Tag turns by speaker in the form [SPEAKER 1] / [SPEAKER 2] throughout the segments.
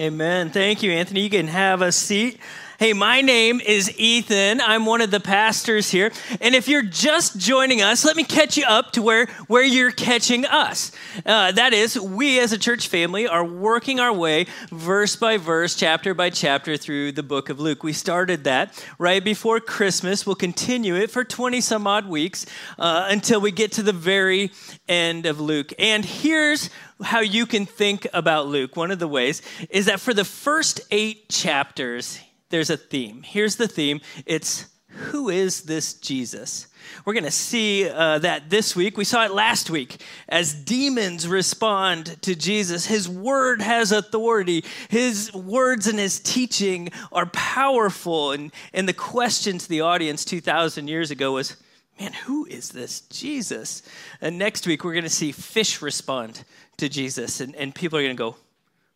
[SPEAKER 1] Amen. Thank you, Anthony. You can have a seat. Hey, my name is Ethan. I'm one of the pastors here. And if you're just joining us, let me catch you up to where, where you're catching us. Uh, that is, we as a church family are working our way verse by verse, chapter by chapter through the book of Luke. We started that right before Christmas. We'll continue it for 20 some odd weeks uh, until we get to the very end of Luke. And here's how you can think about Luke. One of the ways is that for the first eight chapters, there's a theme. Here's the theme it's who is this Jesus? We're going to see uh, that this week. We saw it last week as demons respond to Jesus. His word has authority, his words and his teaching are powerful. And, and the question to the audience 2,000 years ago was, man, who is this Jesus? And next week, we're going to see fish respond to Jesus, and, and people are going to go,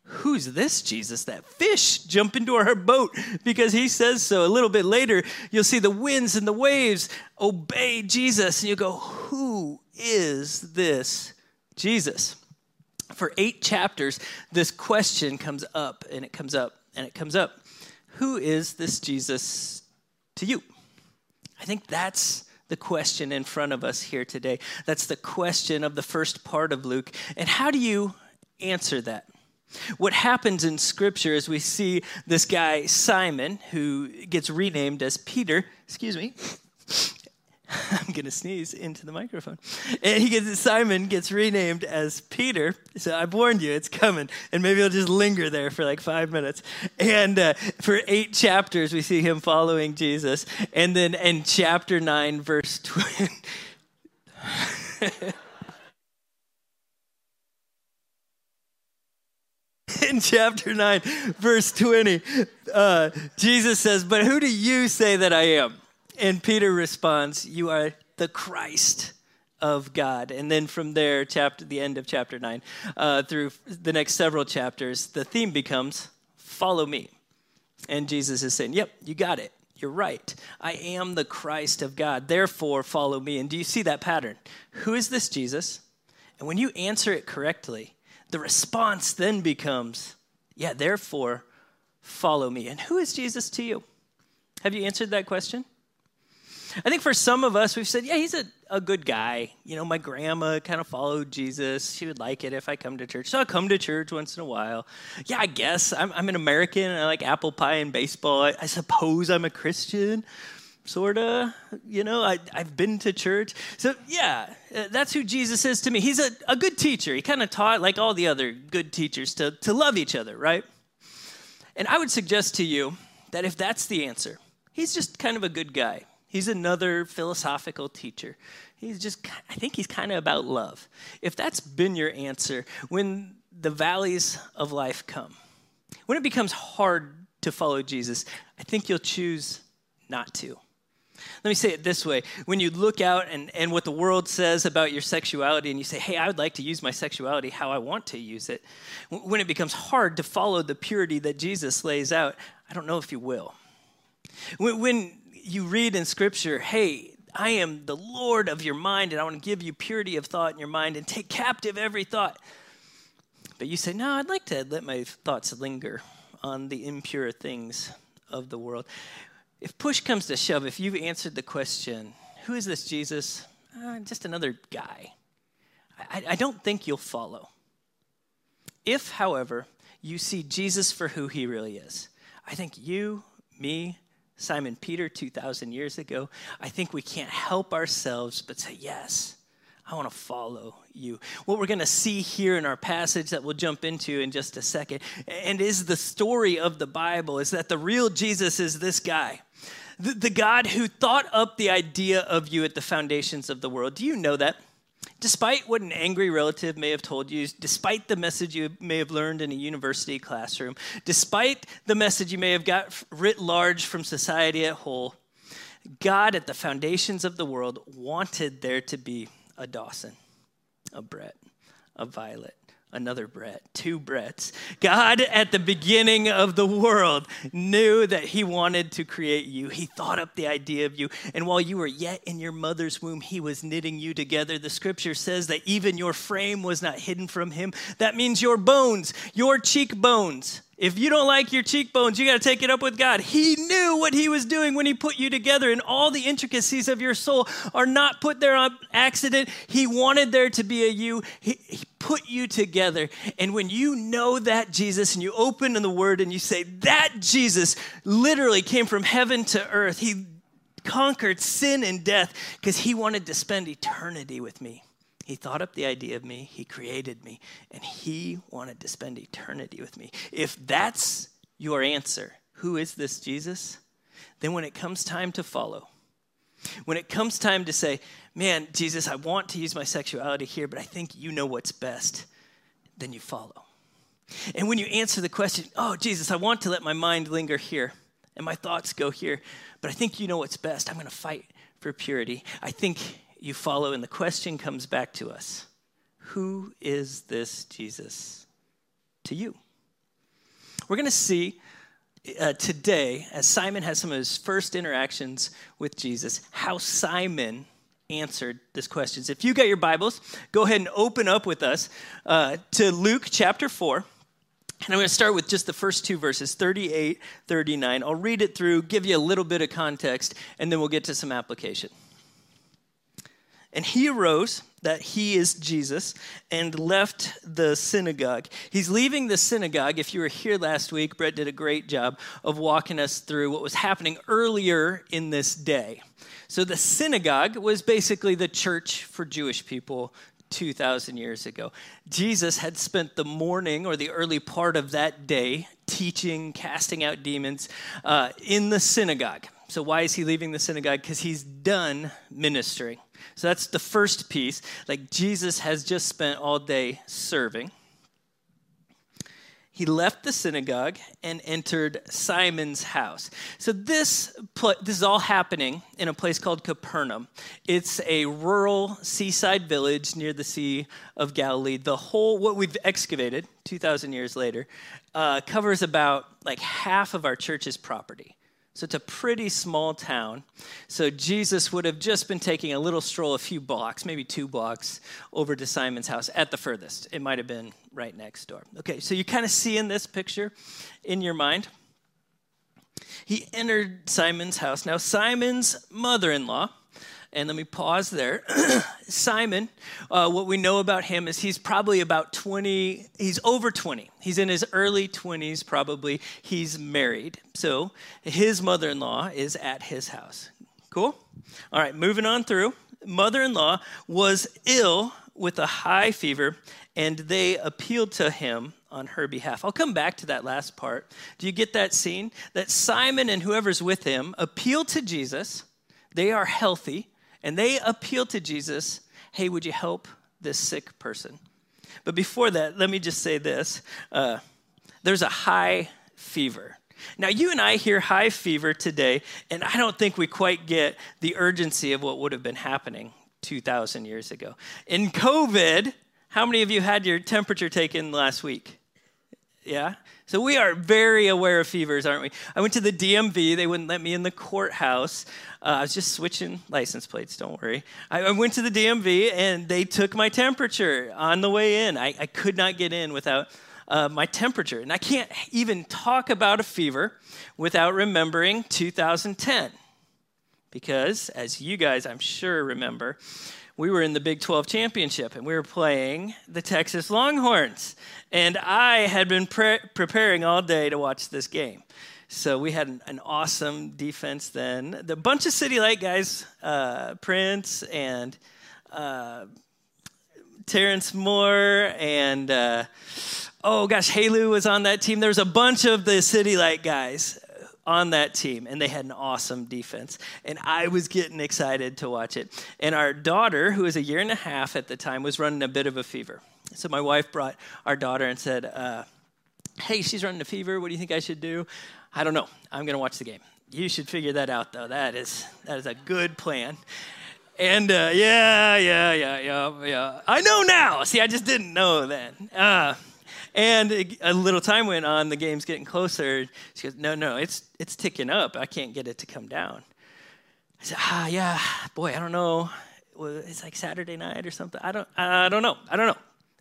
[SPEAKER 1] Who's this Jesus? That fish jump into our boat because he says so. A little bit later, you'll see the winds and the waves obey Jesus, and you go, Who is this Jesus? For eight chapters, this question comes up and it comes up and it comes up. Who is this Jesus to you? I think that's the question in front of us here today. That's the question of the first part of Luke. And how do you answer that? What happens in Scripture is we see this guy, Simon, who gets renamed as Peter, excuse me, I'm gonna sneeze into the microphone. And he gets Simon gets renamed as Peter. So I warned you, it's coming, and maybe he'll just linger there for like five minutes. And uh, for eight chapters, we see him following Jesus, and then in chapter nine, verse twenty. in chapter 9, verse 20, uh, Jesus says, But who do you say that I am? And Peter responds, You are the Christ of God. And then from there, chapter the end of chapter 9, uh, through the next several chapters, the theme becomes follow me. And Jesus is saying, Yep, you got it. You're right. I am the Christ of God. Therefore, follow me. And do you see that pattern? Who is this Jesus? And when you answer it correctly, the response then becomes, Yeah, therefore, follow me. And who is Jesus to you? Have you answered that question? I think for some of us, we've said, yeah, he's a, a good guy. You know, my grandma kind of followed Jesus. She would like it if I come to church. So I'll come to church once in a while. Yeah, I guess I'm, I'm an American I like apple pie and baseball. I, I suppose I'm a Christian, sort of. You know, I, I've been to church. So yeah, uh, that's who Jesus is to me. He's a, a good teacher. He kind of taught, like all the other good teachers, to, to love each other, right? And I would suggest to you that if that's the answer, he's just kind of a good guy He's another philosophical teacher. He's just, I think he's kind of about love. If that's been your answer, when the valleys of life come, when it becomes hard to follow Jesus, I think you'll choose not to. Let me say it this way when you look out and, and what the world says about your sexuality, and you say, hey, I would like to use my sexuality how I want to use it, when it becomes hard to follow the purity that Jesus lays out, I don't know if you will. When, when you read in Scripture, hey, I am the Lord of your mind, and I want to give you purity of thought in your mind and take captive every thought. But you say, no, I'd like to let my thoughts linger on the impure things of the world. If push comes to shove, if you've answered the question, who is this Jesus? Uh, just another guy. I, I don't think you'll follow. If, however, you see Jesus for who he really is, I think you, me, Simon Peter 2,000 years ago, I think we can't help ourselves but say, Yes, I want to follow you. What we're going to see here in our passage that we'll jump into in just a second, and is the story of the Bible, is that the real Jesus is this guy. The, the God who thought up the idea of you at the foundations of the world. Do you know that? Despite what an angry relative may have told you, despite the message you may have learned in a university classroom, despite the message you may have got writ large from society at whole, God at the foundations of the world wanted there to be a Dawson, a Brett, a Violet, another Brett, two Bretts. God, at the beginning of the world, knew that He wanted to create you. He thought up the idea of you. And while you were yet in your mother's womb, He was knitting you together. The scripture says that even your frame was not hidden from Him. That means your bones, your cheekbones, If you don't like your cheekbones, you got to take it up with God. He knew what He was doing when He put you together, and all the intricacies of your soul are not put there on accident. He wanted there to be a you. He, he put you together. And when you know that Jesus and you open in the Word and you say, That Jesus literally came from heaven to earth, He conquered sin and death because He wanted to spend eternity with me. He thought up the idea of me, He created me, and He wanted to spend eternity with me. If that's your answer, who is this Jesus? Then when it comes time to follow, when it comes time to say, man, Jesus, I want to use my sexuality here, but I think you know what's best, then you follow. And when you answer the question, oh, Jesus, I want to let my mind linger here and my thoughts go here, but I think you know what's best, I'm going to fight for purity. I think you follow, and the question comes back to us Who is this Jesus to you? We're going to see uh, today, as Simon has some of his first interactions with Jesus, how Simon answered this question. So If you got your Bibles, go ahead and open up with us uh, to Luke chapter 4. And I'm going to start with just the first two verses, 38, 39. I'll read it through, give you a little bit of context, and then we'll get to some application. And he arose, that he is Jesus, and left the synagogue. He's leaving the synagogue. If you were here last week, Brett did a great job of walking us through what was happening earlier in this day. So, the synagogue was basically the church for Jewish people 2,000 years ago. Jesus had spent the morning or the early part of that day teaching, casting out demons uh, in the synagogue. So, why is he leaving the synagogue? Because he's done ministering. So that's the first piece. Like Jesus has just spent all day serving. He left the synagogue and entered Simon's house. So this this is all happening in a place called Capernaum. It's a rural seaside village near the Sea of Galilee. The whole what we've excavated 2,000 years later uh, covers about like half of our church's property. So it's a pretty small town. So Jesus would have just been taking a little stroll, a few blocks, maybe two blocks, over to Simon's house at the furthest. It might have been right next door. Okay, so you kind of see in this picture in your mind. He entered Simon's house. Now, Simon's mother in law, and let me pause there. Simon, uh, what we know about him is he's probably about 20, he's over 20. He's in his early 20s, probably. He's married. So his mother in law is at his house. Cool? All right, moving on through. Mother in law was ill with a high fever, and they appealed to him on her behalf. I'll come back to that last part. Do you get that scene? That Simon and whoever's with him appeal to Jesus. They are healthy and they appeal to Jesus hey, would you help this sick person? But before that, let me just say this uh, there's a high fever. Now, you and I hear high fever today, and I don't think we quite get the urgency of what would have been happening 2,000 years ago. In COVID, how many of you had your temperature taken last week? Yeah? So we are very aware of fevers, aren't we? I went to the DMV. They wouldn't let me in the courthouse. Uh, I was just switching license plates, don't worry. I, I, went to the DMV and they took my temperature on the way in. I, I could not get in without uh, my temperature. And I can't even talk about a fever without remembering 2010. Because, as you guys, I'm sure, remember, we were in the Big 12 championship and we were playing the Texas Longhorns. And I had been pre- preparing all day to watch this game. So we had an, an, awesome defense then. The bunch of City Light guys, uh, Prince and uh, Terrence Moore and uh, oh gosh, Halu was on that team. There was a bunch of the City Light guys on that team, and they had an awesome defense. And I was getting excited to watch it. And our daughter, who was a year and a half at the time, was running a bit of a fever. So my wife brought our daughter and said, uh, Hey, she's running a fever. What do you think I should do? I don't know. I'm going to watch the game. You should figure that out, though. That is, that is a good plan. And uh, yeah, yeah, yeah, yeah, yeah. I know now. See, I just didn't know then. Uh, and a little time went on, the game's getting closer. She goes, No, no, it's, it's ticking up. I can't get it to come down. I said, Ah, yeah, boy, I don't know. It's like Saturday night or something. I don't, I don't know. I don't know.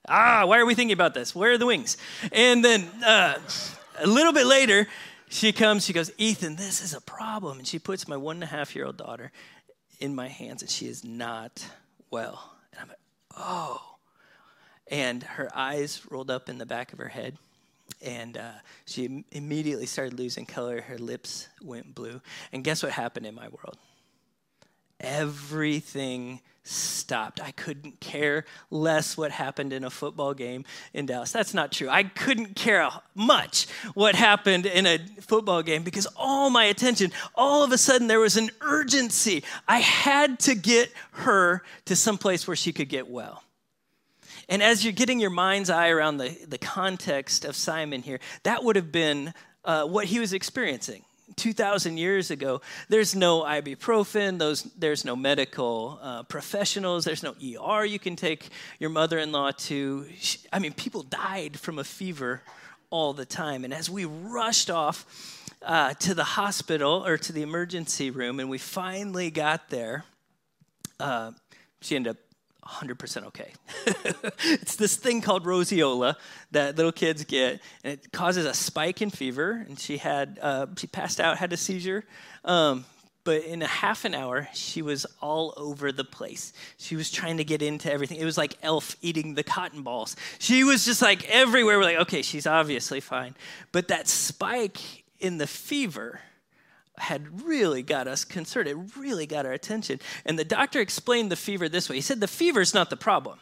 [SPEAKER 1] Ah, why are we thinking about this? Where are the wings? And then, uh, a little bit later, she comes, she goes, Ethan, this is a problem. And she puts my one and a half year old daughter in my hands, and she is not well. And I'm like, oh. And her eyes rolled up in the back of her head, and uh, she immediately started losing color. Her lips went blue. And guess what happened in my world? Everything stopped. I couldn't care less what happened in a football game in Dallas. That's not true. I couldn't care much what happened in a football game because all my attention, all of a sudden, there was an urgency. I had to get her to some place where she could get well. And as you're getting your mind's eye around the, the context of Simon here, that would have been uh, what he was experiencing. 2,000 years ago, there's no ibuprofen, those, there's no medical uh, professionals, there's no ER you can take your mother in law to. I mean, people died from a fever all the time. And as we rushed off uh, to the hospital or to the emergency room, and we finally got there, uh, she ended up 100% okay. it's this thing called roseola that little kids get, and it causes a spike in fever. And she had, uh, she passed out, had a seizure. Um, but in a half an hour, she was all over the place. She was trying to get into everything. It was like Elf eating the cotton balls. She was just like everywhere. We're like, okay, she's obviously fine. But that spike in the fever, had really got us concerned. It really got our attention. And the doctor explained the fever this way He said, The fever is not the problem.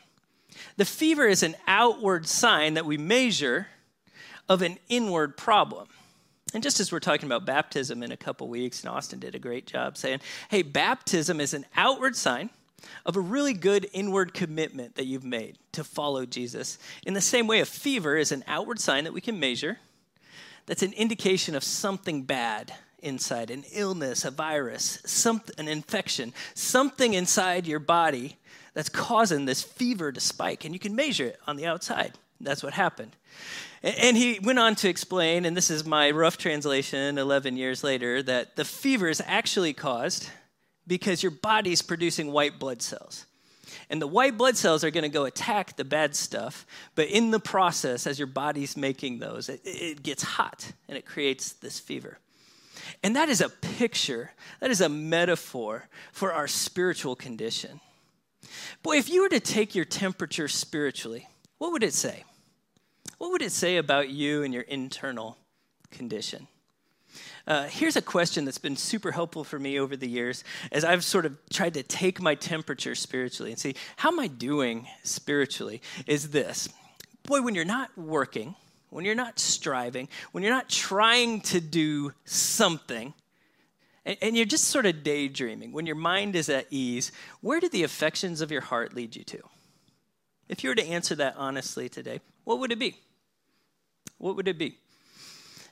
[SPEAKER 1] The fever is an outward sign that we measure of an inward problem. And just as we're talking about baptism in a couple weeks, and Austin did a great job saying, hey, baptism is an outward sign of a really good inward commitment that you've made to follow Jesus. In the same way, a fever is an outward sign that we can measure that's an indication of something bad inside an illness, a virus, some, an infection, something inside your body that's causing this fever to spike. And you can measure it on the outside. That's what happened. And he went on to explain, and this is my rough translation 11 years later, that the fever is actually caused because your body's producing white blood cells. And the white blood cells are going to go attack the bad stuff, but in the process, as your body's making those, it, it gets hot and it creates this fever. And that is a picture, that is a metaphor for our spiritual condition. Boy, if you were to take your temperature spiritually, what would it say? What would it say about you and your internal condition? Uh, here's a question that's been super helpful for me over the years as I've sort of tried to take my temperature spiritually and see how am I doing spiritually is this. Boy, when you're not working, when you're not striving, when you're not trying to do something, and, and, you're just sort of daydreaming, when your mind is at ease, where do the affections of your heart lead you to? If you were to answer that honestly today, what would it be? What would it be?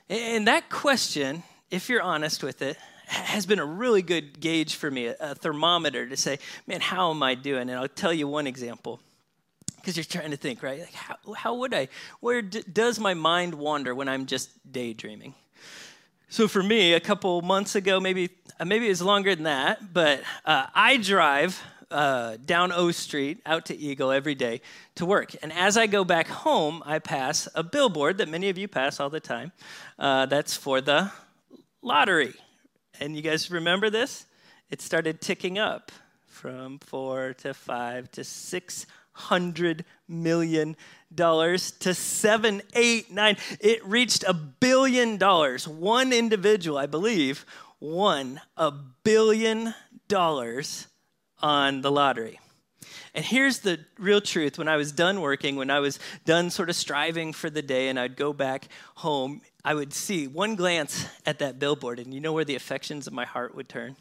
[SPEAKER 1] And that question, if you're honest with it, has been a really good gauge for me, a thermometer to say, man, how am I doing? And I'll tell you one example because you're trying to think, right? Like, how, how would I? Where d- does my mind wander when I'm just daydreaming? So for me, a couple months ago, maybe uh, maybe it's longer than that, but uh, I drive uh, down O Street out to Eagle every day to work. And as I go back home, I pass a billboard that many of you pass all the time. Uh, that's for the lottery. And you guys remember this? It started ticking up from four to five to six hundred million dollars to seven, eight, nine. It reached a billion dollars. One individual, I believe, won a billion dollars on the lottery. And here's the real truth when I was done working, when I was done sort of striving for the day, and I'd go back home, I would see one glance at that billboard, and you know where the affections of my heart would turn?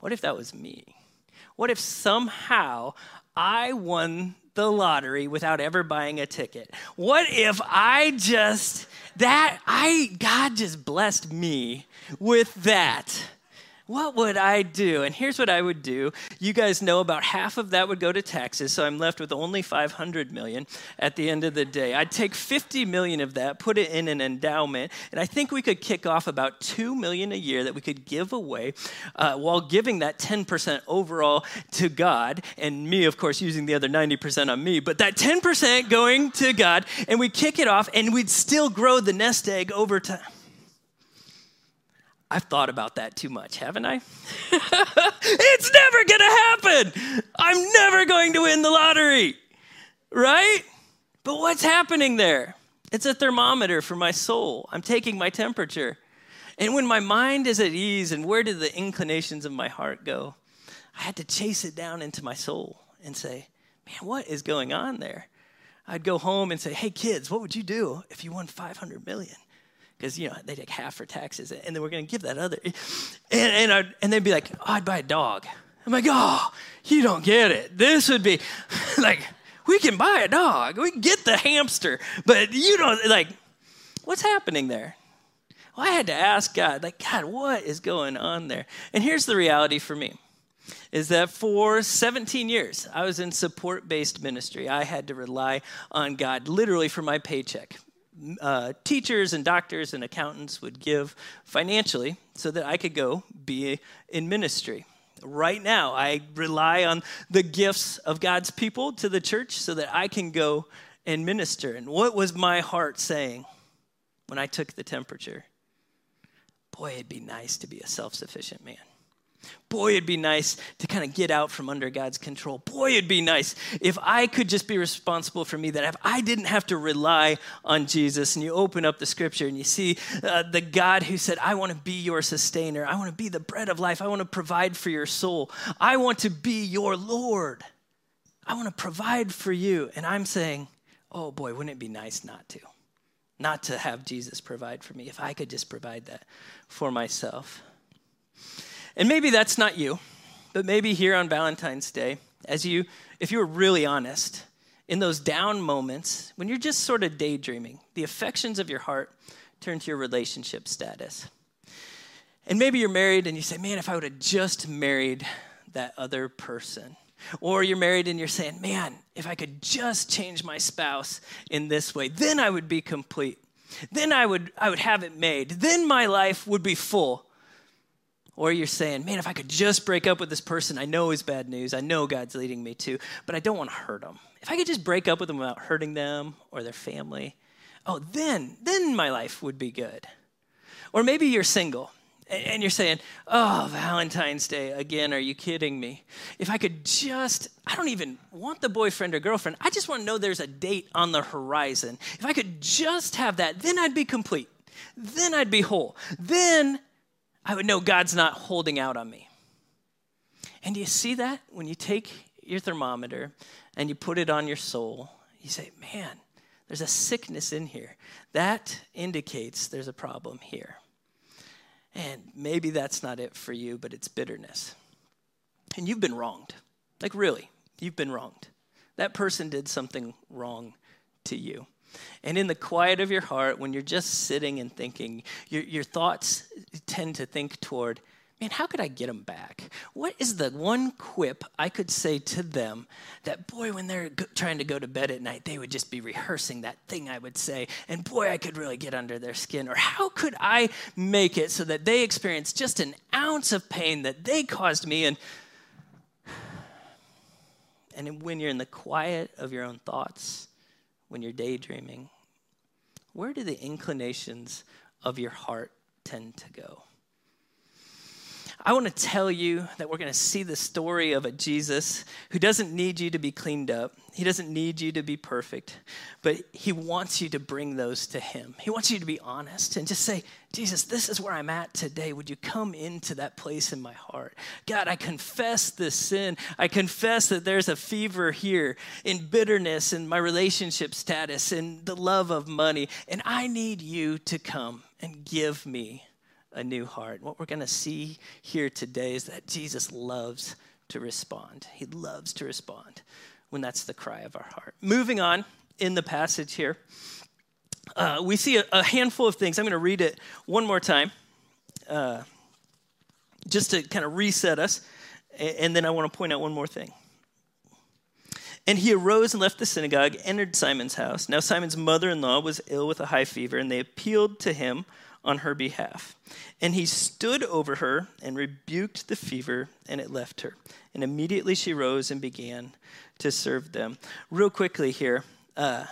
[SPEAKER 1] What if that was me? What if somehow I won the lottery without ever buying a ticket? What if I just, that, I, God just blessed me with that? What would I do? And here's what I would do. You guys know about half of that would go to taxes, so I'm left with only 500 million at the end of the day. I'd take 50 million of that, put it in an endowment, and I think we could kick off about 2 million a year that we could give away uh, while giving that 10% overall to God, and me, of course, using the other 90% on me, but that 10% going to God, and we kick it off, and we'd still grow the nest egg over time. I've thought about that too much, haven't I? it's never gonna happen. I'm never going to win the lottery, right? But what's happening there? It's a thermometer for my soul. I'm taking my temperature. And when my mind is at ease, and where did the inclinations of my heart go? I had to chase it down into my soul and say, man, what is going on there? I'd go home and say, hey, kids, what would you do if you won 500 million? Because you know they take half for taxes, and then we're going to give that other, and and, I'd, and they'd be like, oh, I'd buy a dog. I'm like, oh, you don't get it. This would be like, we can buy a dog, we can get the hamster, but you don't like, what's happening there? Well, I had to ask God, like, God, what is going on there? And here's the reality for me is that for 17 years, I was in support based ministry. I had to rely on God literally for my paycheck uh, teachers and doctors and accountants would give financially so that I could go be in ministry. Right now, I rely on the gifts of God's people to the church so that I can go and minister. And what was my heart saying when I took the temperature? Boy, it'd be nice to be a self sufficient man. Boy, it'd be nice to kind of get out from under God's control. Boy, it'd be nice if I could just be responsible for me, that if I didn't have to rely on Jesus. And you open up the scripture and you see uh, the God who said, I want to be your sustainer. I want to be the bread of life. I want to provide for your soul. I want to be your Lord. I want to provide for you. And I'm saying, oh boy, wouldn't it be nice not to? Not to have Jesus provide for me, if I could just provide that for myself. And maybe that's not you, but maybe here on Valentine's Day, as you, if you were really honest, in those down moments, when you're just sort of daydreaming, the affections of your heart turn to your relationship status. And maybe you're married and you say, man, if I would have just married that other person. Or you're married and you're saying, man, if I could just change my spouse in this way, then I would be complete. Then I would, I would have it made. Then my life would be full. Or you're saying, man, if I could just break up with this person, I know is bad news. I know God's leading me to, but I don't want to hurt them. If I could just break up with them without hurting them or their family, oh, then, then my life would be good. Or maybe you're single and you're saying, oh, Valentine's Day, again, are you kidding me? If I could just, I don't even want the boyfriend or girlfriend. I just want to know there's a date on the horizon. If I could just have that, then I'd be complete. Then I'd be whole. Then I would know God's not holding out on me. And do you see that? When you take your thermometer and you put it on your soul, you say, man, there's a sickness in here. That indicates there's a problem here. And maybe that's not it for you, but it's bitterness. And you've been wronged. Like, really, you've been wronged. That person did something wrong to you. And in the quiet of your heart, when you're just sitting and thinking, your, your thoughts tend to think toward, man, how could I get them back? What is the one quip I could say to them that, boy, when they're go- trying to go to bed at night, they would just be rehearsing that thing I would say, and boy, I could really get under their skin? Or how could I make it so that they experience just an ounce of pain that they caused me? And, and when you're in the quiet of your own thoughts, when you're daydreaming, where do the inclinations of your heart tend to go? I want to tell you that we're going to see the story of a Jesus who doesn't need you to be cleaned up. He doesn't need you to be perfect, but he wants you to bring those to him. He wants you to be honest and just say, Jesus, this is where I'm at today. Would you come into that place in my heart? God, I confess this sin. I confess that there's a fever here in bitterness in my relationship status in the love of money, and I need you to come and give me a new heart. What we're going to see here today is that Jesus loves to respond. He loves to respond when that's the cry of our heart. Moving on in the passage here, uh, we see a, a, handful of things. I'm going to read it one more time. Uh, just to kind of reset us, and then I want to point out one more thing. And he arose and left the synagogue, entered Simon's house. Now, Simon's mother in law was ill with a high fever, and they appealed to him on her behalf. And he stood over her and rebuked the fever, and it left her. And immediately she rose and began to serve them. Real quickly here, uh,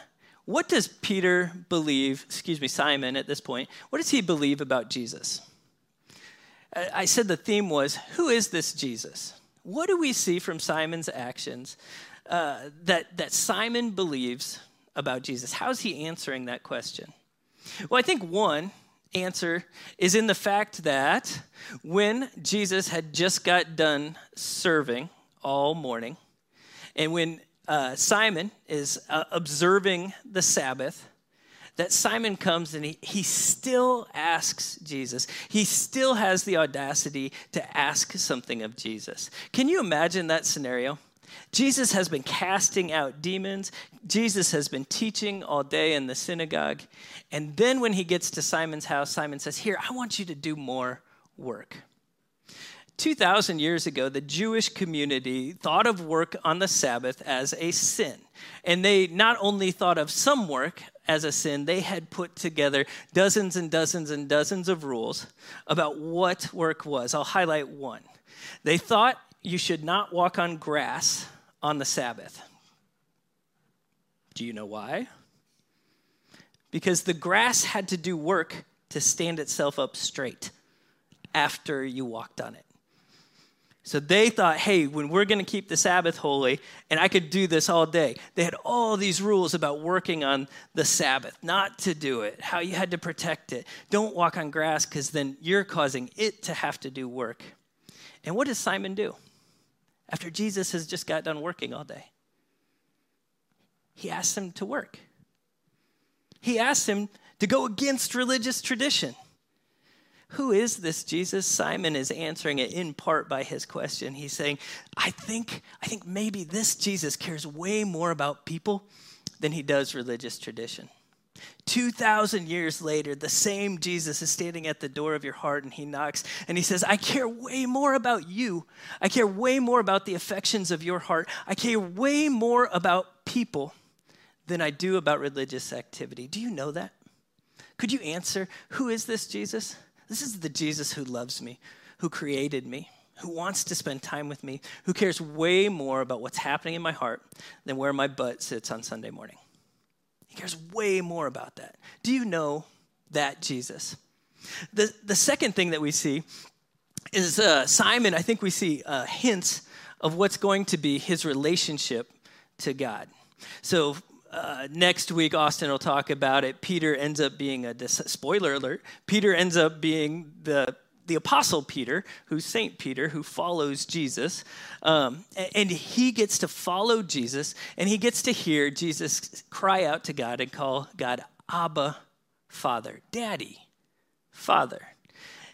[SPEAKER 1] what does Peter believe, excuse me, Simon at this point, what does he believe about Jesus? I said the theme was who is this Jesus? What do we see from Simon's actions uh, that, that Simon believes about Jesus? How's he answering that question? Well, I think one answer is in the fact that when Jesus had just got done serving all morning, and when uh, Simon is uh, observing the Sabbath, that Simon comes and he, he still asks Jesus. He still has the audacity to ask something of Jesus. Can you imagine that scenario? Jesus has been casting out demons. Jesus has been teaching all day in the synagogue. And then when he gets to Simon's house, Simon says, Here, I want you to do more work. 2,000 years ago, the Jewish community thought of work on the Sabbath as a sin. And they not only thought of some work as a sin, they had put together dozens and dozens and dozens of rules about what work was. I'll highlight one. They thought you should not walk on grass on the Sabbath. Do you know why? Because the grass had to do work to stand itself up straight after you walked on it. So they thought, hey, when we're going to keep the Sabbath holy, and I could do this all day, they had all these rules about working on the Sabbath, not to do it, how you had to protect it. Don't walk on grass because then you're causing it to have to do work. And what does Simon do after Jesus has just got done working all day? He asks him to work, he asks him to go against religious tradition. Who is this Jesus? Simon is answering it in part by his question. He's saying, I think, I think maybe this Jesus cares way more about people than he does religious tradition. 2,000 years later, the same Jesus is standing at the door of your heart and he knocks and he says, I care way more about you. I care way more about the affections of your heart. I care way more about people than I do about religious activity. Do you know that? Could you answer, Who is this Jesus? This is the Jesus who loves me, who created me, who wants to spend time with me, who cares way more about what's happening in my heart than where my butt sits on Sunday morning. He cares way more about that. Do you know that Jesus? The, the second thing that we see is uh, Simon, I think we see uh, hints of what's going to be his relationship to God. So uh, next week, Austin will talk about it. Peter ends up being a spoiler alert. Peter ends up being the the apostle Peter, who's Saint Peter, who follows Jesus, um, and, and he gets to follow Jesus, and he gets to hear Jesus cry out to God and call God Abba, Father, Daddy, Father.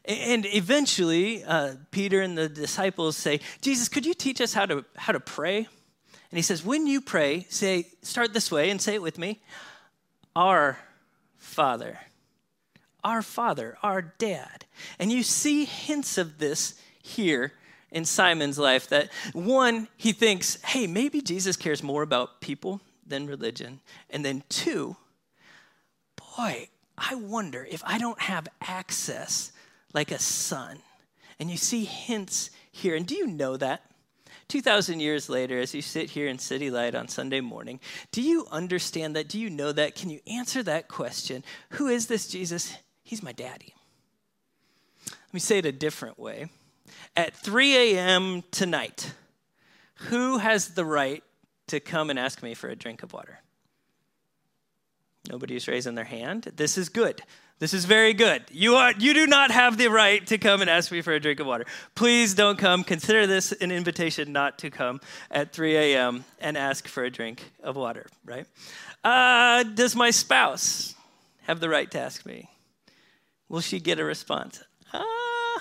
[SPEAKER 1] And eventually, uh, Peter and the disciples say, Jesus, could you teach us how to, how to pray? And he says, when you pray, say, start this way and say it with me Our Father. Our Father, our Dad. And you see hints of this here in Simon's life that one, he thinks, hey, maybe Jesus cares more about people than religion. And then two, boy, I wonder if I don't have access like a son. And you see hints here. And do you know that? 2,000 years later, as you sit here in City Light on Sunday morning, do you understand that? Do you know that? Can you answer that question? Who is this Jesus? He's my daddy. Let me say it a different way. At 3 a.m. tonight, who has the right to come and ask me for a drink of water? Nobody's raising their hand. This is good. This is very good. You, are, you do not have the right to come and ask me for a drink of water. Please don't come. Consider this an invitation not to come at 3 a.m. and ask for a drink of water, right? Uh, does my spouse have the right to ask me? Will she get a response? Uh,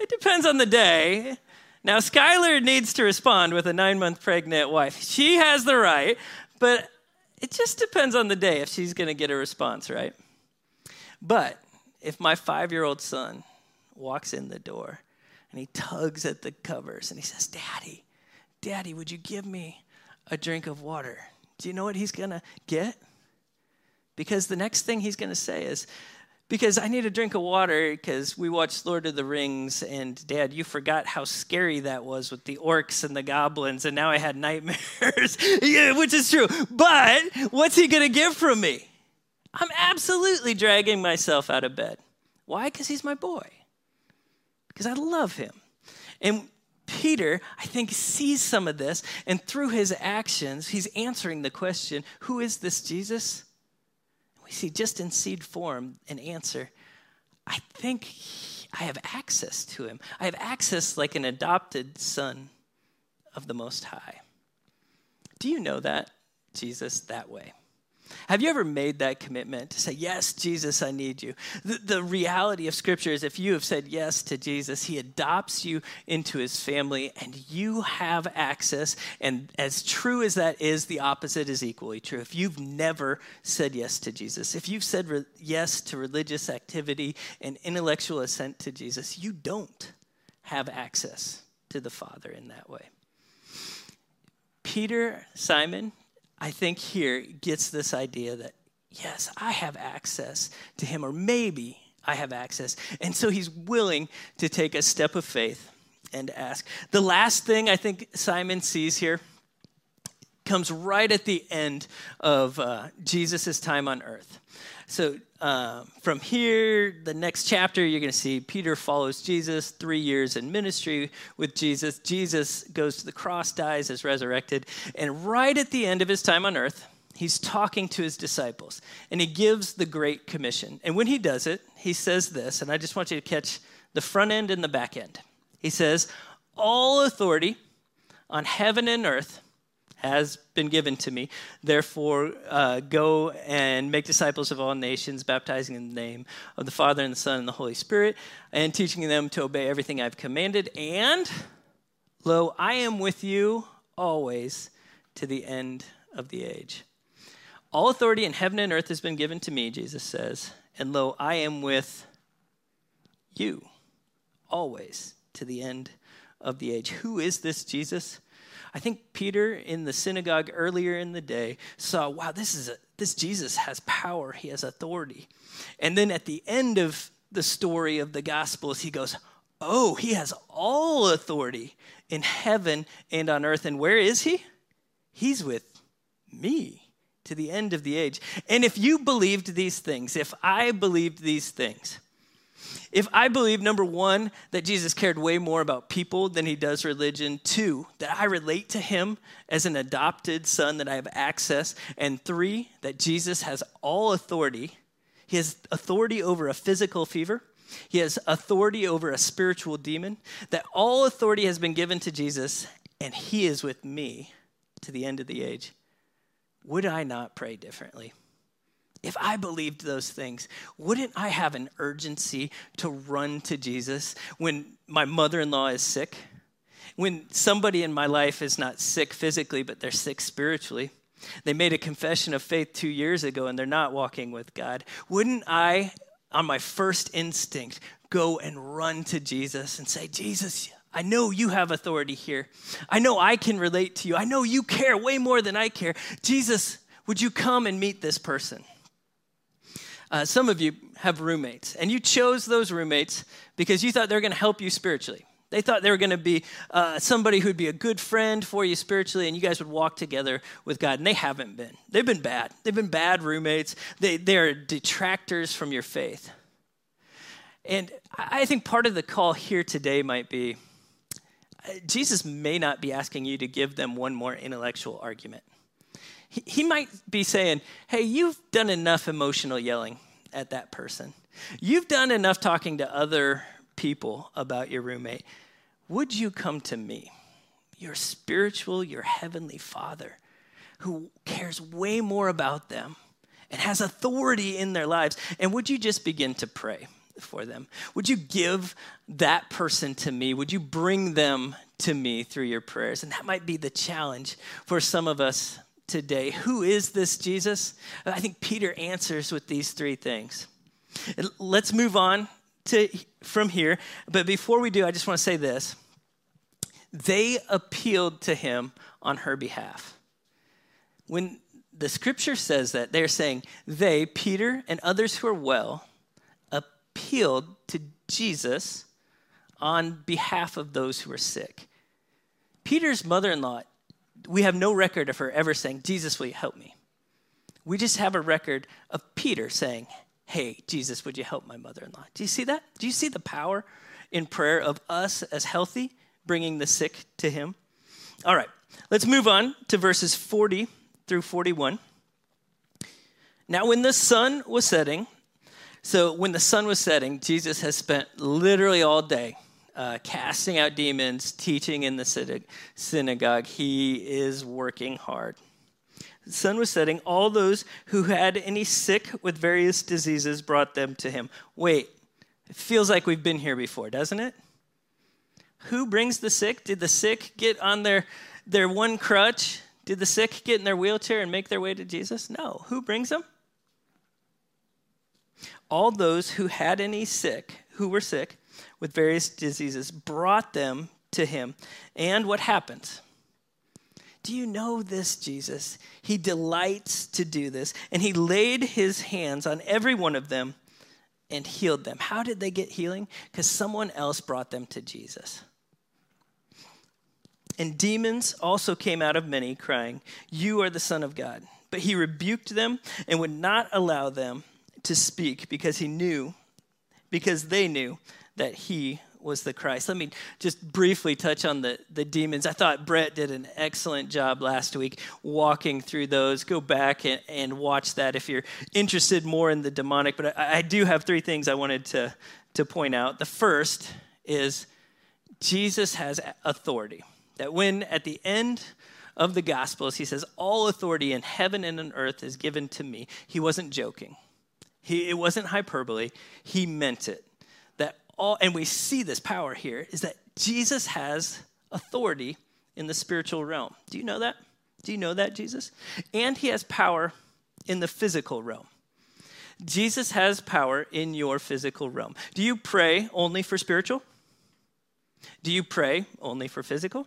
[SPEAKER 1] it depends on the day. Now, Skylar needs to respond with a nine month pregnant wife. She has the right, but it just depends on the day if she's going to get a response, right? But if my five year old son walks in the door and he tugs at the covers and he says, Daddy, Daddy, would you give me a drink of water? Do you know what he's going to get? Because the next thing he's going to say is, because I need a drink of water because we watched Lord of the Rings and dad, you forgot how scary that was with the orcs and the goblins and now I had nightmares, yeah, which is true. But what's he going to give from me? I'm absolutely dragging myself out of bed. Why? Because he's my boy. Because I love him. And Peter, I think, sees some of this, and through his actions, he's answering the question who is this Jesus? See just in seed form an answer. I think I have access to him. I have access like an adopted son of the Most High. Do you know that, Jesus, that way? Have you ever made that commitment to say, Yes, Jesus, I need you? The, the, reality of Scripture is if you have said yes to Jesus, He adopts you into His family and you have access. And as true as that is, the opposite is equally true. If you've never said yes to Jesus, if you've said re- yes to religious activity and intellectual assent to Jesus, you don't have access to the Father in that way. Peter, Simon, I think here gets this idea that, yes, I have access to him, or maybe I have access. And so he's willing to take a step of faith and ask. The last thing I think Simon sees here comes right at the end of uh, Jesus' time on earth. So uh, from here, the next chapter, you're going to see Peter follows Jesus, three years in ministry with Jesus. Jesus goes to the cross, dies, is resurrected. And right at the end of his time on earth, he's talking to his disciples and he gives the Great Commission. And when he does it, he says this, and I just want you to catch the front end and the back end. He says, All authority on heaven and earth has been given to me. Therefore, uh, go and make disciples of all nations, baptizing in the name of the Father and the Son and the Holy Spirit, and teaching them to obey everything I've commanded. And lo, I am with you always to the end of the age. All authority in heaven and earth has been given to me, Jesus says, and lo, I am with you always to the end of the age. Who is this Jesus? I think Peter in the synagogue earlier in the day saw, wow, this is a, this Jesus has power, he has authority. And then at the end of the story of the Gospels, he goes, oh, he has all authority in heaven and on earth. And where is he? He's with me to the end of the age. And if you believed these things, if I believed these things, if I believe, number one, that Jesus cared way more about people than he does religion, two, that I relate to him as an adopted son, that I have access, and three, that Jesus has all authority. He has authority over a physical fever, he has authority over a spiritual demon, that all authority has been given to Jesus, and he is with me to the end of the age. Would I not pray differently? If I believed those things, wouldn't I have an urgency to run to Jesus when my mother in law is sick? When somebody in my life is not sick physically, but they're sick spiritually? They made a confession of faith two years ago and they're not walking with God. Wouldn't I, on my first instinct, go and run to Jesus and say, Jesus, I know you have authority here. I know I can relate to you. I know you care way more than I care. Jesus, would you come and meet this person? Uh, some of you have roommates, and you chose those roommates because you thought they were going to help you spiritually. They thought they were going to be uh, somebody who'd be a good friend for you spiritually, and you guys would walk together with God. And they haven't been. They've been bad. They've been bad roommates. They, they're detractors from your faith. And I think part of the call here today might be uh, Jesus may not be asking you to give them one more intellectual argument he, might be saying, Hey, you've done enough emotional yelling at that person. You've done enough talking to other people about your roommate. Would you come to me, your spiritual, your heavenly Father, who cares way more about them and has authority in their lives? And would you just begin to pray for them? Would you give that person to me? Would you bring them to me through your prayers? And that might be the challenge for some of us today. Who is this Jesus? I think Peter answers with these three things. Let's move on to from here, but before we do, I just want to say this. They appealed to him on her behalf. When the scripture says that, they're saying they, Peter and others who are well, appealed to Jesus on behalf of those who are sick. Peter's mother in law, we have no record of her ever saying, Jesus, will you help me? We just have a record of Peter saying, Hey, Jesus, would you help my mother in law? Do you see that? Do you see the power in prayer of us as healthy, bringing the sick to Him? All right, let's move on to verses 40 through 41. Now, when the sun was setting, so when the sun was setting, Jesus has spent literally all day uh, casting out demons, teaching in the synagogue. He is working hard. The sun was setting. All those who had any sick with various diseases brought them to him. Wait, it feels like we've been here before, doesn't it? Who brings the sick? Did the sick get on their, their one crutch? Did the sick get in their wheelchair and make their way to Jesus? No. Who brings them? All those who had any sick, who were sick with various diseases, brought them to him. And what happened? Do you know this, Jesus? He delights to do this. And he laid his hands on every one of them and healed them. How did they get healing? Because someone else brought them to Jesus. And demons also came out of many, crying, You are the Son of God. But he rebuked them and would not allow them to speak because he knew, because they knew that he was the Christ. Let me just briefly touch on the, the demons. I thought Brett did an excellent job last week walking through those. Go back and, and watch that if you're interested more in the demonic. But I, I do have three things I wanted to, to point out. The first is Jesus has authority. That when at the end of the Gospels, he says, All authority in heaven and on earth is given to me, he wasn't joking. He, it wasn't hyperbole, he meant it all, and we see this power here, is that Jesus has authority in the spiritual realm. Do you know that? Do you know that, Jesus? And he has power in the physical realm. Jesus has power in your physical realm. Do you pray only for spiritual? Do you pray only for physical?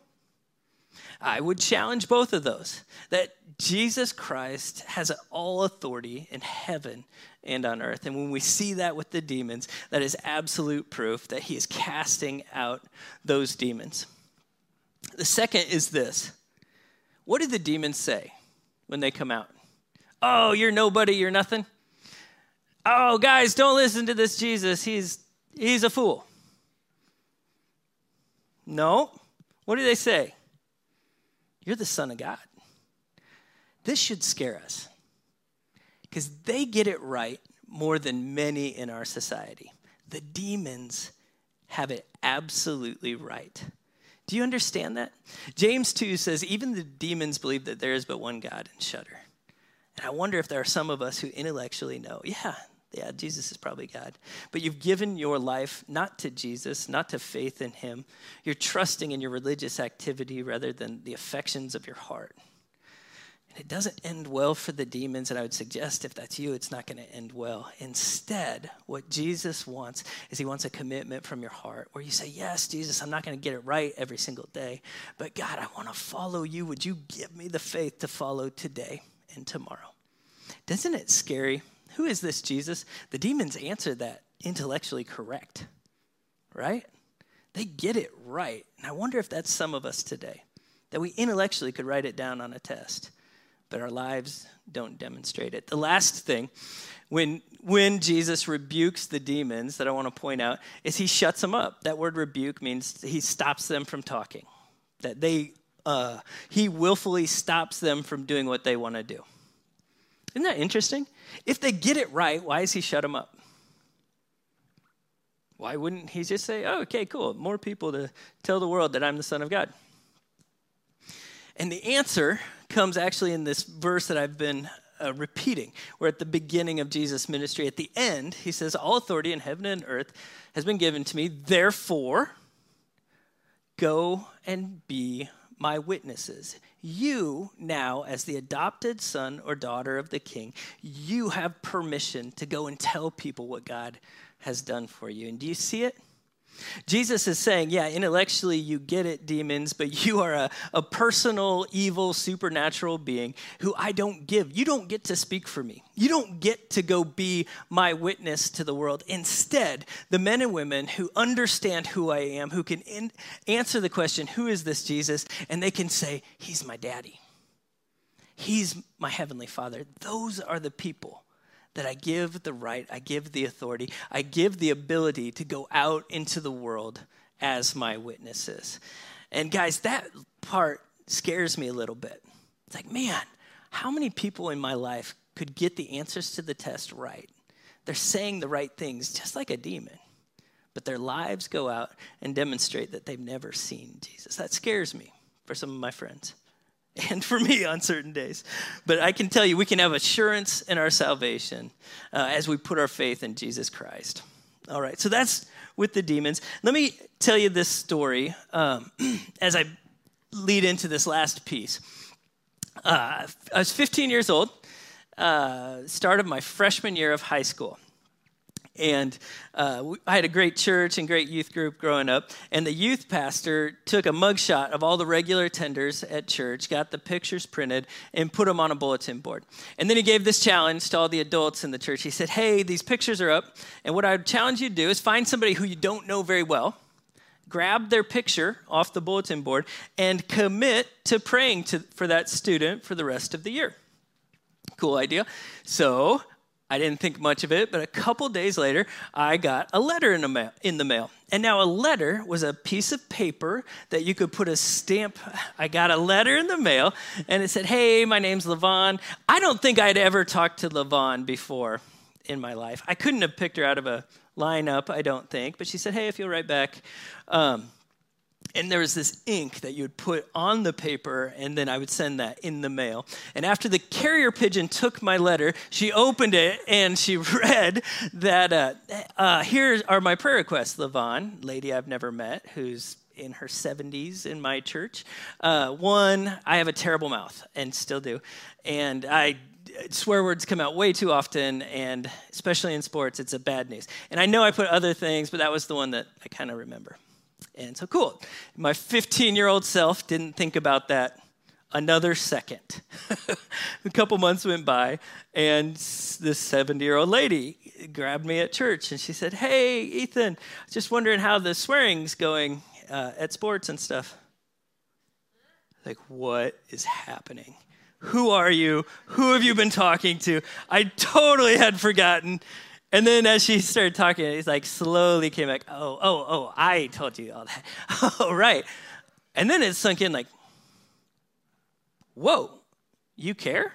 [SPEAKER 1] I would challenge both of those that Jesus Christ has all authority in heaven and on earth. And when we see that with the demons, that is absolute proof that he is casting out those demons. The second is this What do the demons say when they come out? Oh, you're nobody, you're nothing. Oh, guys, don't listen to this Jesus. He's, he's a fool. No. What do they say? You're the Son of God. This should scare us because they get it right more than many in our society. The demons have it absolutely right. Do you understand that? James 2 says, even the demons believe that there is but one God and shudder. And I wonder if there are some of us who intellectually know, yeah, yeah, Jesus is probably God. But you've given your life not to Jesus, not to faith in Him. You're trusting in your religious activity rather than the affections of your heart. And it doesn't end well for the demons, and I would suggest if that's you, it's not going to end well. Instead, what Jesus wants is He wants a commitment from your heart where you say, Yes, Jesus, I'm not going to get it right every single day, but God, I want to follow you. Would you give me the faith to follow today and tomorrow? Doesn't it scary who is this Jesus? The demons answer that intellectually correct, right? They get it right. And I wonder if that's some of us today, that we intellectually could write it down on a test, but our lives don't demonstrate it. The last thing, when, when Jesus rebukes the demons that I want to point out, is he shuts them up. That word rebuke means he stops them from talking, that they, uh, he willfully stops them from doing what they want to do. Isn't that interesting? If they get it right, why does he shut them up? Why wouldn't he just say, oh, okay, cool, more people to tell the world that I'm the Son of God? And the answer comes actually in this verse that I've been uh, repeating. We're at the beginning of Jesus' ministry. At the end, he says, All authority in heaven and earth has been given to me. Therefore, go and be my witnesses. You, now, as the adopted son or daughter of the king, you have permission to go and tell people what God has done for you. And do you see it? Jesus is saying, yeah, intellectually you get it, demons, but you are a, a personal, evil, supernatural being who I don't give. You don't get to speak for me. You don't get to go be my witness to the world. Instead, the men and women who understand who I am, who can in, answer the question, who is this Jesus? And they can say, he's my daddy. He's my heavenly father. Those are the people that I give the right, I give the authority, I give the ability to go out into the world as my witnesses. And guys, that part scares me a little bit. It's like, man, how many people in my life could get the answers to the test right? They're saying the right things, just like a demon, but their lives go out and demonstrate that they've never seen Jesus. That scares me for some of my friends and for me on certain days. But I can tell you, we can have assurance in our salvation uh, as we put our faith in Jesus Christ. All right, so that's with the demons. Let me tell you this story um, as I lead into this last piece. Uh, I was 15 years old, uh, start of my freshman year of high school. And uh, I had a great church and great youth group growing up. And the youth pastor took a mugshot of all the regular attenders at church, got the pictures printed, and put them on a bulletin board. And then he gave this challenge to all the adults in the church. He said, Hey, these pictures are up. And what I would challenge you to do is find somebody who you don't know very well. Grab their picture off the bulletin board and commit to praying to, for that student for the rest of the year. Cool idea. So I didn't think much of it, but a couple days later, I got a letter in the, mail, in the mail. And now a letter was a piece of paper that you could put a stamp. I got a letter in the mail, and it said, Hey, my name's Levon. I don't think I'd ever talked to Levon before in my life. I couldn't have picked her out of a lineup, I don't think, but she said, Hey, if you'll write back, um, and there was this ink that you would put on the paper and then i would send that in the mail. And after the carrier pigeon took my letter she opened it and she read that uh, uh, here are my prayer requests levon lady i've never met who's in her 70s in my church. Uh, one i have a terrible mouth and still do. And i swear words come out way too often and especially in sports it's a bad news. And i know i put other things but that was the one that i kind of remember and so cool. My 15 year old self didn't think about that another second. a couple months went by, and this 70 year old lady grabbed me at church and she said, Hey, Ethan, just wondering how the swearing's going uh, at sports and stuff. Like, what is happening? Who are you? Who have you been talking to? I totally had forgotten. And then as she started talking, it's like slowly came back, oh, oh, oh, I told you all that. oh, right. And then it sunk in like, whoa, you care?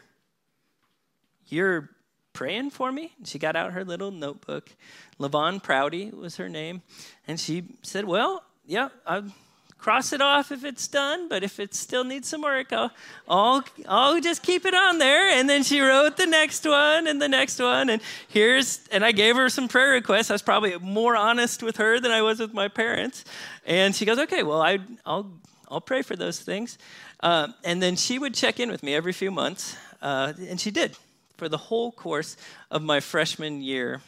[SPEAKER 1] You're praying for me? She got out her little notebook. Levon Prouty was her name. And she said, well, yeah, I'm cross it off if it's done, but if it still needs some work, I'll, I'll, I'll just keep it on there. And then she wrote the next one and the next one. And here's, and I gave her some prayer requests. I was probably more honest with her than I was with my parents. And she goes, okay, well, I, I'll, I'll pray for those things. Uh, and then she would check in with me every few months. Uh, and she did for the whole course of my freshman year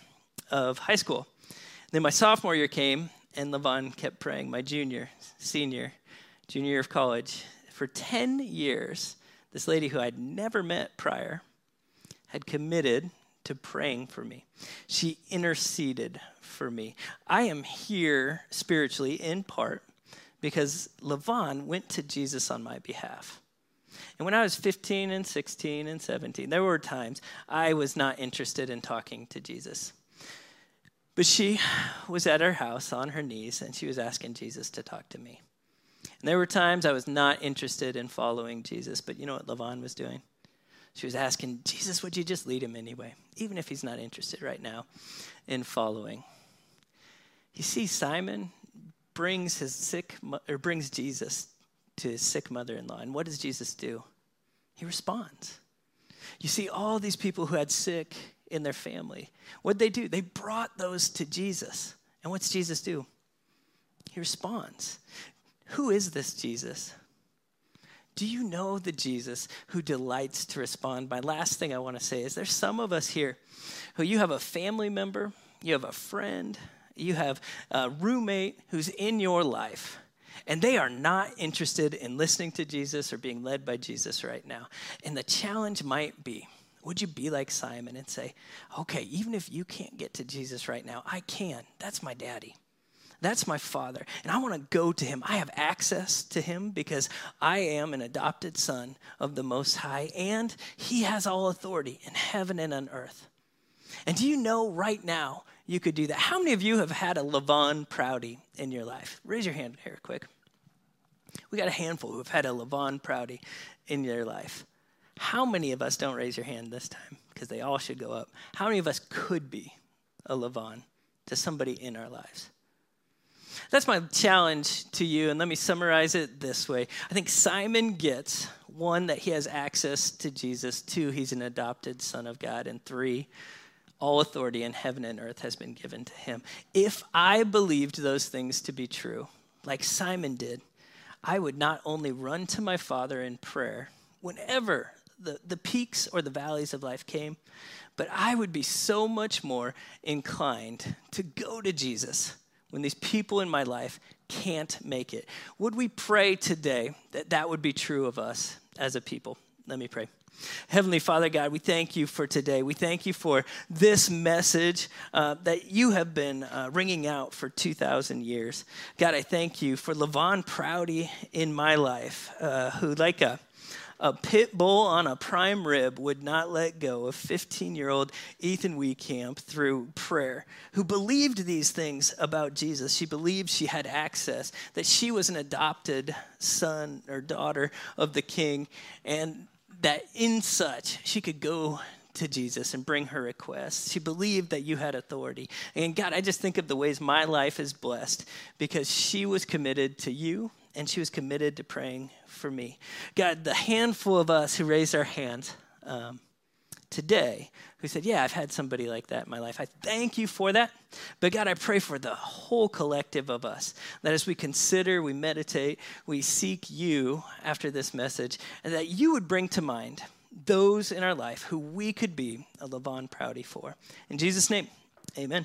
[SPEAKER 1] of high school. Then my sophomore year came, and Levon kept praying. My junior, senior, junior year of college, for 10 years, this lady who I'd never met prior had committed to praying for me. She interceded for me. I am here spiritually in part because Levon went to Jesus on my behalf. And when I was 15 and 16 and 17, there were times I was not interested in talking to Jesus. But she was at her house on her knees and she was asking Jesus to talk to me. And there were times I was not interested in following Jesus, but you know what Levon was doing? She was asking, Jesus, would you just lead him anyway, even if he's not interested right now in following? You see, Simon brings his sick or brings Jesus to his sick mother-in-law, and what does Jesus do? He responds. You see, all these people who had sick in their family. What'd they do? They brought those to Jesus. And what's Jesus do? He responds. Who is this Jesus? Do you know the Jesus who delights to respond? My last thing I want to say is there's some of us here who you have a family member, you have a friend, you have a roommate who's in your life, and they are not interested in listening to Jesus or being led by Jesus right now. And the challenge might be would you be like Simon and say, okay, even if you can't get to Jesus right now, I can. That's my daddy. That's my father. And I want to go to him. I have access to him because I am an adopted son of the Most High, and he has all authority in heaven and on earth. And do you know right now you could do that? How many of you have had a Levon Prouty in your life? Raise your hand here, quick. We got a handful who have had a Levon Prouty in their life. How many of us don't raise your hand this time? Because they all should go up. How many of us could be a Levon to somebody in our lives? That's my challenge to you, and let me summarize it this way. I think Simon gets one, that he has access to Jesus, two, he's an adopted son of God, and three, all authority in heaven and earth has been given to him. If I believed those things to be true, like Simon did, I would not only run to my Father in prayer whenever the, the peaks or the valleys of life came, but I would be so much more inclined to go to Jesus when these people in my life can't make it. Would we pray today that that would be true of us as a people? Let me pray. Heavenly Father God, we thank you for today. We thank you for this message uh, that you have been uh, ringing out for 2,000 years. God, I thank you for Levon Prouty in my life, uh, who, like a a pit bull on a prime rib would not let go of 15 year old Ethan Weekamp through prayer, who believed these things about Jesus. She believed she had access, that she was an adopted son or daughter of the king, and that in such she could go to Jesus and bring her requests. She believed that you had authority. And God, I just think of the ways my life is blessed because she was committed to you and she was committed to praying for me. God, the handful of us who raised our hands um, today who said, Yeah, I've had somebody like that in my life. I thank you for that. But God, I pray for the whole collective of us that as we consider, we meditate, we seek you after this message, and that you would bring to mind those in our life who we could be a Levon Prouty for. In Jesus' name, amen.